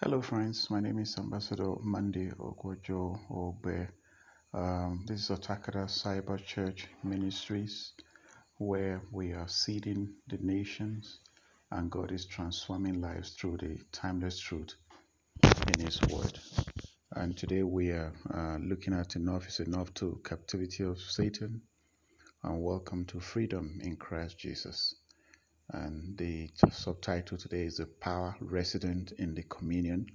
Hello, friends. My name is Ambassador Monday Ogojo Ogbe. Um, this is Otakada Cyber Church Ministries, where we are seeding the nations and God is transforming lives through the timeless truth in His Word. And today we are uh, looking at enough is enough to captivity of Satan and welcome to freedom in Christ Jesus. And the subtitle today is The Power Resident in the Communion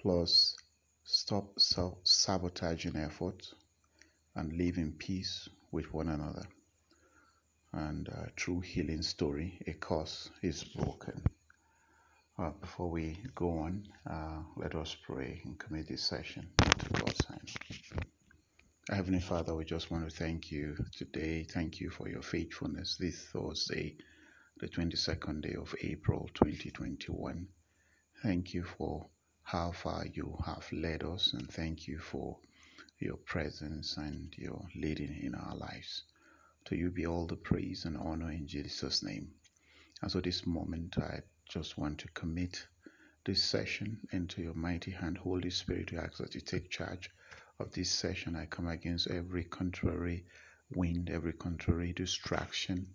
plus Stop Self Sabotaging Efforts and Live in Peace with one another. And uh, True Healing Story, a curse is broken. Uh, before we go on, uh, let us pray and commit this session into God's hands. Heavenly Father, we just want to thank you today. Thank you for your faithfulness this Thursday the 22nd day of April 2021. Thank you for how far you have led us, and thank you for your presence and your leading in our lives. To you be all the praise and honor in Jesus' name. And so, this moment, I just want to commit this session into your mighty hand, Holy Spirit. We ask that you take charge of this session. I come against every contrary wind, every contrary distraction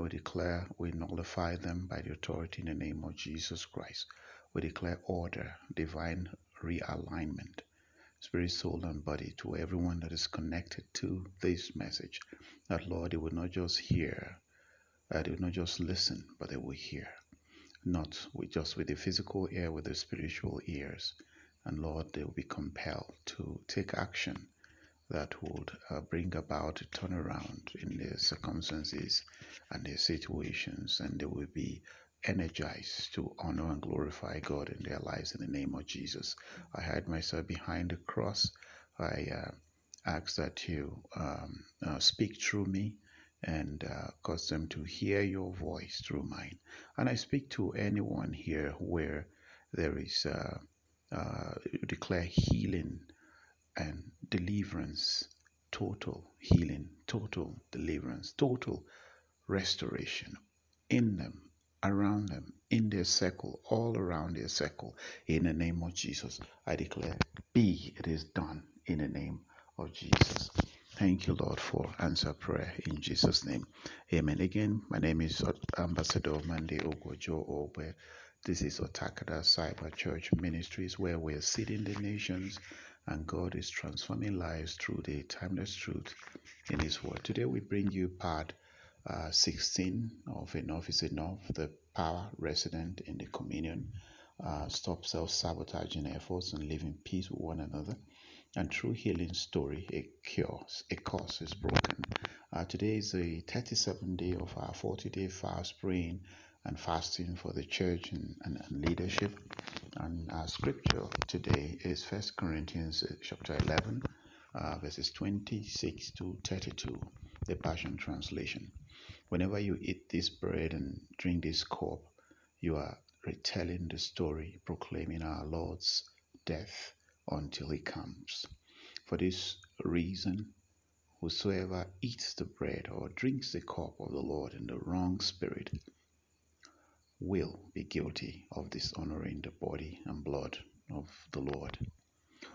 we declare, we nullify them by the authority in the name of Jesus Christ. We declare order, divine realignment, spirit, soul, and body to everyone that is connected to this message. That, Lord, they will not just hear, uh, they will not just listen, but they will hear. Not with just with the physical ear, with the spiritual ears. And Lord, they will be compelled to take action that would uh, bring about a turnaround in their circumstances and their situations, and they will be energized to honor and glorify God in their lives in the name of Jesus. I hide myself behind the cross. I uh, ask that you um, uh, speak through me and uh, cause them to hear your voice through mine. And I speak to anyone here where there is uh, uh, declare healing and deliverance, total healing, total deliverance, total restoration in them, around them, in their circle, all around their circle. In the name of Jesus, I declare, be it is done in the name of Jesus. Thank you, Lord, for answer prayer in Jesus' name. Amen. Again, my name is Ambassador Monday Ogojo Ogbe. This is Otakada Cyber Church Ministries, where we're seeding the nations and God is transforming lives through the timeless truth in His Word. Today we bring you part uh, 16 of Enough is Enough, the power resident in the communion. Uh, stop self sabotaging efforts and live in peace with one another. And through healing story, a cure, a curse is broken. Uh, today is the 37th day of our 40 day fast praying and fasting for the church and, and, and leadership. And our scripture today is First Corinthians uh, chapter 11, uh, verses 26 to 32, the Passion Translation. Whenever you eat this bread and drink this cup, you are retelling the story, proclaiming our Lord's death until he comes. For this reason, whosoever eats the bread or drinks the cup of the Lord in the wrong spirit will be guilty of dishonoring the body and blood of the Lord.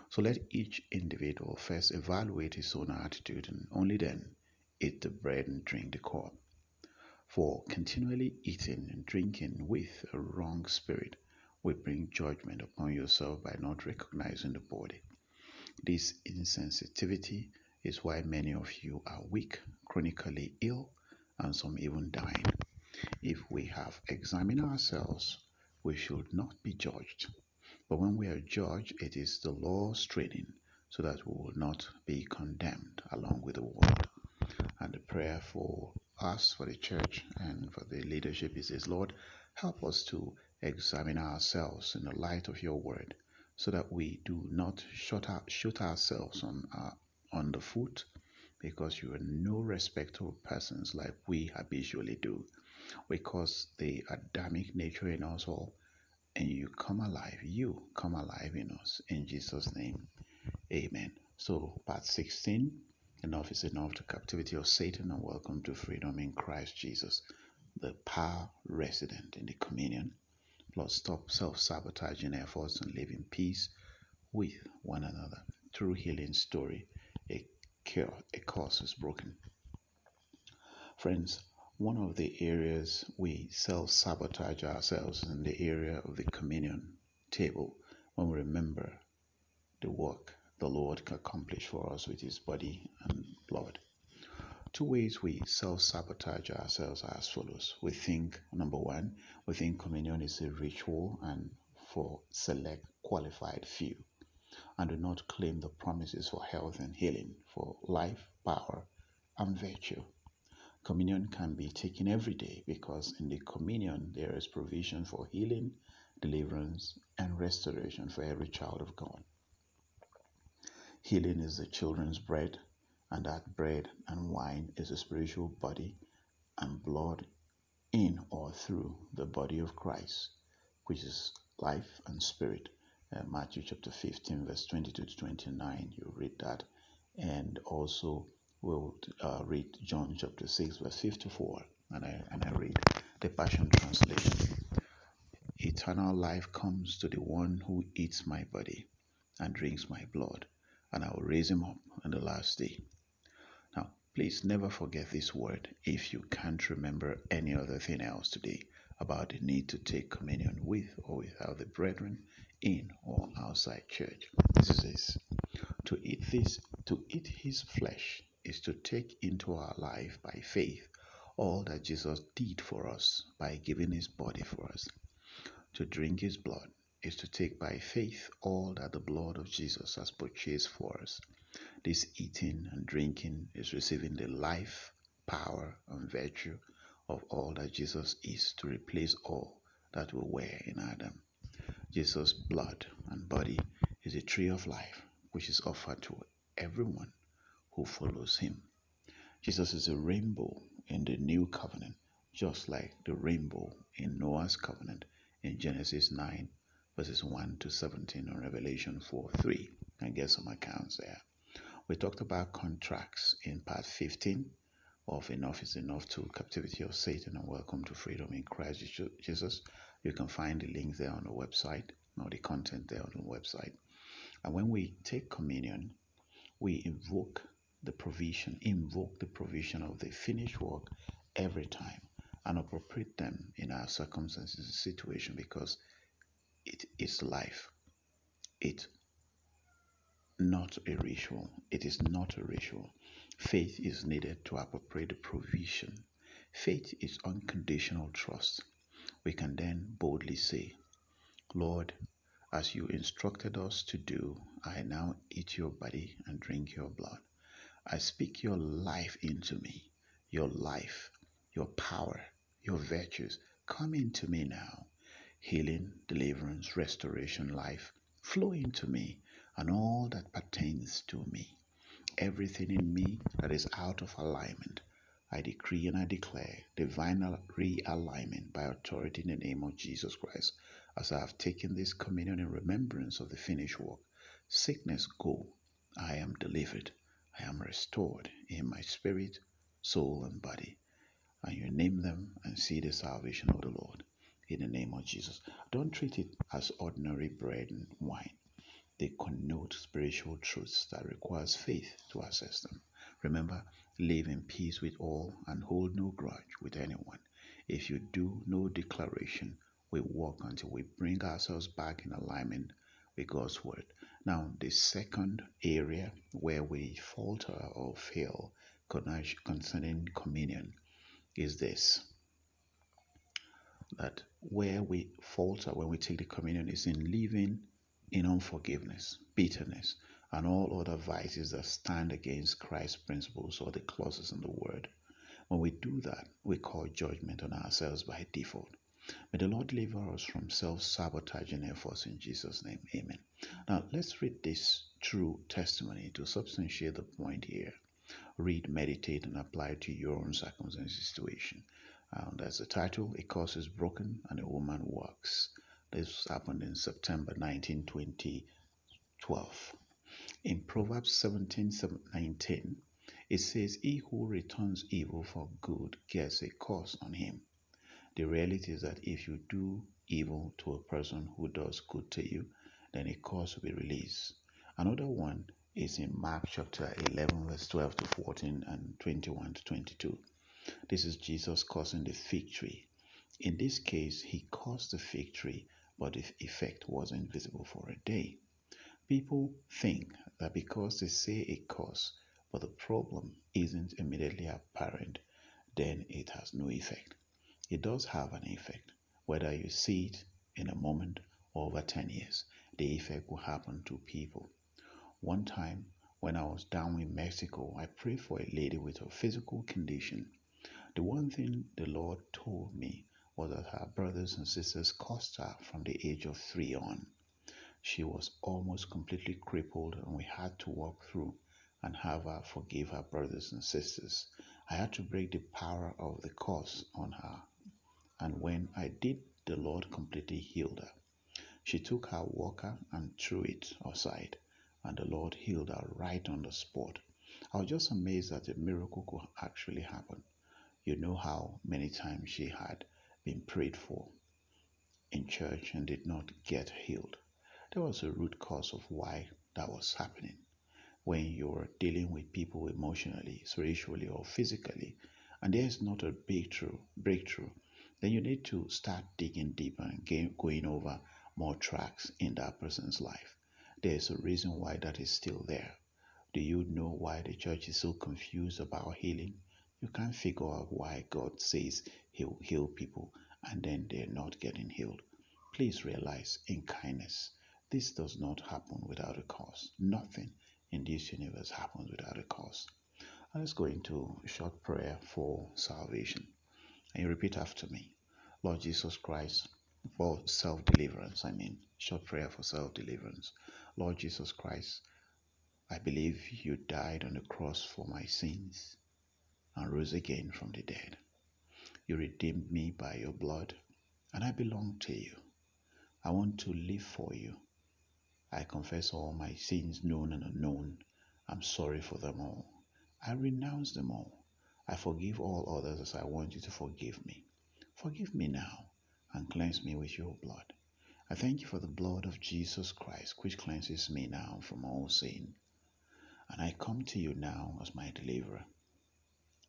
So let each individual first evaluate his own attitude and only then eat the bread and drink the cup. For continually eating and drinking with a wrong spirit will bring judgment upon yourself by not recognizing the body. This insensitivity is why many of you are weak, chronically ill, and some even dying. If we have examined ourselves, we should not be judged. But when we are judged, it is the law's training so that we will not be condemned along with the world. And the prayer for us, for the church, and for the leadership is this Lord, help us to examine ourselves in the light of your word so that we do not shoot, our, shoot ourselves on, our, uh, on the foot because you are no respecter of persons like we habitually do because the Adamic nature in us all, and you come alive. You come alive in us. In Jesus' name, amen. So, part 16 enough is enough to captivity of Satan, and welcome to freedom in Christ Jesus, the power resident in the communion. plus stop self sabotaging efforts and live in peace with one another. True healing story, a cure, a curse is broken. Friends, one of the areas we self sabotage ourselves is in the area of the communion table when we remember the work the Lord accomplished for us with His body and blood. Two ways we self sabotage ourselves are as follows. We think, number one, we think communion is a ritual and for select qualified few, and do not claim the promises for health and healing, for life, power, and virtue. Communion can be taken every day because in the communion there is provision for healing, deliverance, and restoration for every child of God. Healing is the children's bread, and that bread and wine is the spiritual body and blood in or through the body of Christ, which is life and spirit. Uh, Matthew chapter 15, verse 22 to 29, you read that. And also, we'll uh, read John chapter 6, verse 54, and I, and I read the Passion Translation. Eternal life comes to the one who eats my body and drinks my blood, and I will raise him up on the last day. Now, please never forget this word if you can't remember any other thing else today about the need to take communion with or without the brethren in or outside church. This is this. To eat this, to eat his flesh is to take into our life by faith all that Jesus did for us by giving his body for us. To drink his blood is to take by faith all that the blood of Jesus has purchased for us. This eating and drinking is receiving the life, power, and virtue of all that Jesus is to replace all that we were in Adam. Jesus' blood and body is a tree of life which is offered to everyone who follows him. Jesus is a rainbow in the new covenant, just like the rainbow in Noah's covenant in Genesis 9, verses 1 to 17, or Revelation 4 3, I get some accounts there. We talked about contracts in part 15 of Enough is Enough to Captivity of Satan and Welcome to Freedom in Christ Jesus. You can find the link there on the website or the content there on the website. And when we take communion, we invoke the provision, invoke the provision of the finished work every time and appropriate them in our circumstances and situation because it is life. It not a ritual. It is not a ritual. Faith is needed to appropriate the provision. Faith is unconditional trust. We can then boldly say, Lord, as you instructed us to do, I now eat your body and drink your blood. I speak your life into me, your life, your power, your virtues. Come into me now. Healing, deliverance, restoration, life, flow into me and all that pertains to me. Everything in me that is out of alignment, I decree and I declare divine realignment by authority in the name of Jesus Christ. As I have taken this communion in remembrance of the finished work, sickness go, I am delivered, I am restored in my spirit, soul, and body. And you name them and see the salvation of the Lord in the name of Jesus. Don't treat it as ordinary bread and wine. They connote spiritual truths that requires faith to access them. Remember, live in peace with all and hold no grudge with anyone. If you do no declaration, we walk until we bring ourselves back in alignment with God's word. Now, the second area where we falter or fail concerning communion is this that where we falter when we take the communion is in living in unforgiveness, bitterness, and all other vices that stand against Christ's principles or the clauses in the word. When we do that, we call judgment on ourselves by default. May the Lord deliver us from self sabotaging efforts in Jesus' name. Amen. Now, let's read this true testimony to substantiate the point here. Read, meditate, and apply to your own circumstance situation. Um, that's the title. A curse is broken and a woman walks. This happened in September 19, 2012. In Proverbs 17, 19, it says, He who returns evil for good gets a curse on him. The reality is that if you do evil to a person who does good to you, then a curse will be released. Another one is in Mark chapter 11, verse 12 to 14 and 21 to 22. This is Jesus causing the fig tree. In this case, he caused the fig tree, but the effect wasn't visible for a day. People think that because they say a curse, but the problem isn't immediately apparent, then it has no effect. It does have an effect, whether you see it in a moment or over 10 years, the effect will happen to people. One time, when I was down in Mexico, I prayed for a lady with a physical condition. The one thing the Lord told me was that her brothers and sisters cursed her from the age of three on. She was almost completely crippled, and we had to walk through and have her forgive her brothers and sisters. I had to break the power of the curse on her and when I did, the Lord completely healed her. She took her walker and threw it aside, and the Lord healed her right on the spot. I was just amazed that a miracle could actually happen. You know how many times she had been prayed for in church and did not get healed. There was a root cause of why that was happening. When you're dealing with people emotionally, spiritually, or physically, and there is not a breakthrough, breakthrough, then you need to start digging deeper and going over more tracks in that person's life. There's a reason why that is still there. Do you know why the church is so confused about healing? You can't figure out why God says He'll heal people and then they're not getting healed. Please realize in kindness, this does not happen without a cause. Nothing in this universe happens without a cause. Let's go into a short prayer for salvation. And you repeat after me. Lord Jesus Christ, for self deliverance. I mean, short prayer for self deliverance. Lord Jesus Christ, I believe you died on the cross for my sins and rose again from the dead. You redeemed me by your blood, and I belong to you. I want to live for you. I confess all my sins, known and unknown. I'm sorry for them all. I renounce them all. I forgive all others as I want you to forgive me. Forgive me now and cleanse me with your blood. I thank you for the blood of Jesus Christ, which cleanses me now from all sin. And I come to you now as my deliverer.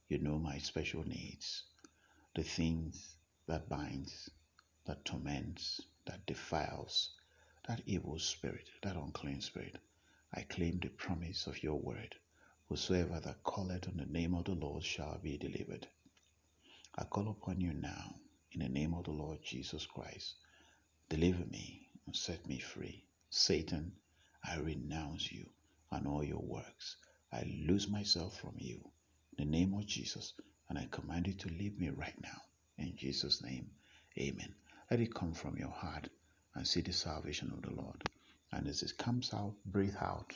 You know my special needs, the things that binds, that torments, that defiles, that evil spirit, that unclean spirit. I claim the promise of your word. Whosoever that calleth on the name of the Lord shall be delivered. I call upon you now in the name of the Lord Jesus Christ, deliver me and set me free. Satan, I renounce you and all your works. I lose myself from you in the name of Jesus, and I command you to leave me right now. In Jesus' name, amen. Let it come from your heart and see the salvation of the Lord. And as it comes out, breathe out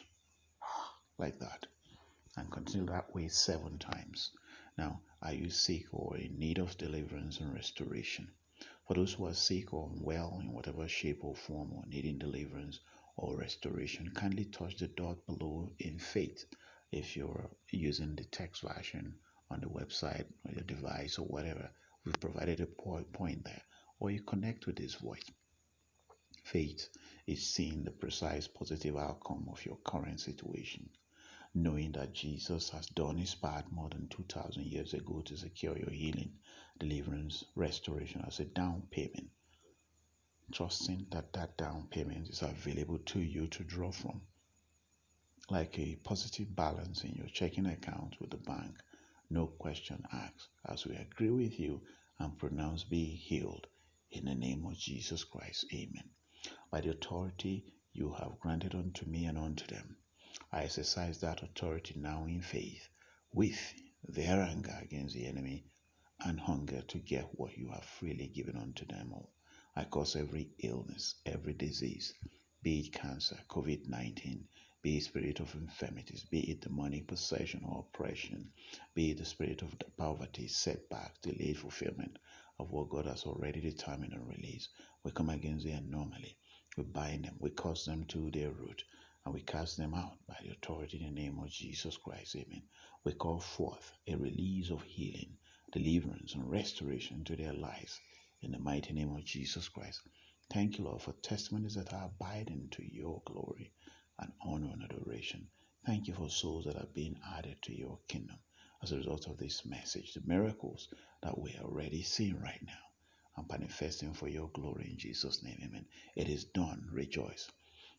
like that and continue that way seven times. Now, are you sick or in need of deliverance and restoration? For those who are sick or unwell in whatever shape or form or needing deliverance or restoration, kindly touch the dot below in faith if you're using the text version on the website or your device or whatever. We've provided a point there, or you connect with this voice. Faith is seeing the precise positive outcome of your current situation knowing that Jesus has done his part more than 2,000 years ago to secure your healing, deliverance, restoration as a down payment. Trusting that that down payment is available to you to draw from, like a positive balance in your checking account with the bank. No question asked, as we agree with you and pronounce be healed in the name of Jesus Christ. Amen. By the authority you have granted unto me and unto them, I exercise that authority now in faith with their anger against the enemy and hunger to get what you have freely given unto them all. I cause every illness, every disease, be it cancer, COVID 19, be it spirit of infirmities, be it demonic possession or oppression, be it the spirit of poverty, setback, delayed fulfillment of what God has already determined and released. We come against the anomaly. We bind them, we cause them to their root and we cast them out by the authority in the name of Jesus Christ. Amen. We call forth a release of healing, deliverance, and restoration to their lives in the mighty name of Jesus Christ. Thank you, Lord, for testimonies that are abiding to your glory and honor and adoration. Thank you for souls that are being added to your kingdom as a result of this message, the miracles that we are already seeing right now and manifesting for your glory in Jesus' name. Amen. It is done. Rejoice.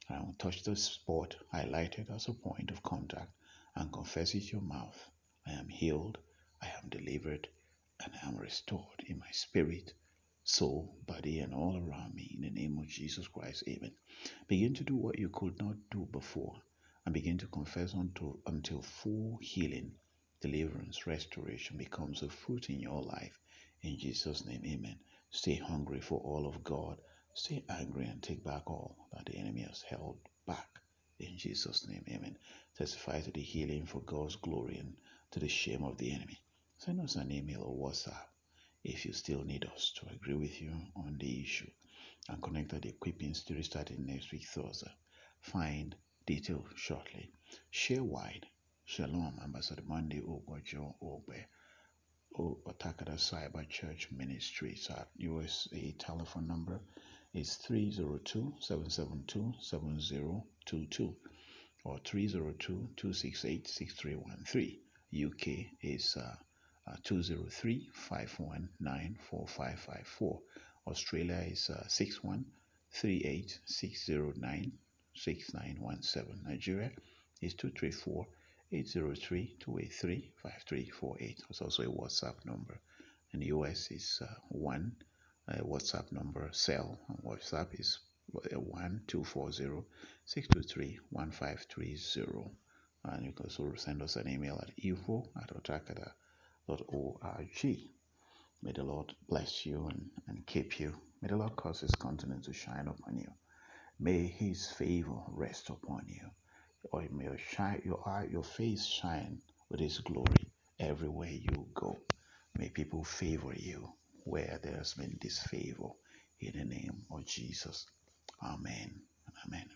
I will touch the spot highlighted as a point of contact and confess with your mouth. I am healed, I am delivered, and I am restored in my spirit, soul, body, and all around me in the name of Jesus Christ. Amen. Begin to do what you could not do before and begin to confess until, until full healing, deliverance, restoration becomes a fruit in your life. In Jesus' name, amen. Stay hungry for all of God. Stay angry and take back all that the enemy has held back. In Jesus' name, amen. Testify to the healing for God's glory and to the shame of the enemy. Send us an email or WhatsApp if you still need us to agree with you on the issue and connect at the equipping study starting next week Thursday. Find details shortly. Share wide. Shalom, Ambassador Monday Ogojo Ogbe. Otakada Cyber Church Ministries. Our USA telephone number is 302 772 7022 or 302 268 6313. UK is uh, uh, 203 519 4554. Australia is uh, 61 38 609 6917. Nigeria is 234 803 283 5348. It's also a WhatsApp number. And the US is uh, 1 uh, WhatsApp number cell. WhatsApp is uh, 1 240 623 1530. And you can also send us an email at info at otakada.org. May the Lord bless you and, and keep you. May the Lord cause his countenance to shine upon you. May his favor rest upon you. Or may your, shine, your, eye, your face shine with his glory everywhere you go. May people favor you where there has been disfavor in the name of Jesus. Amen. Amen.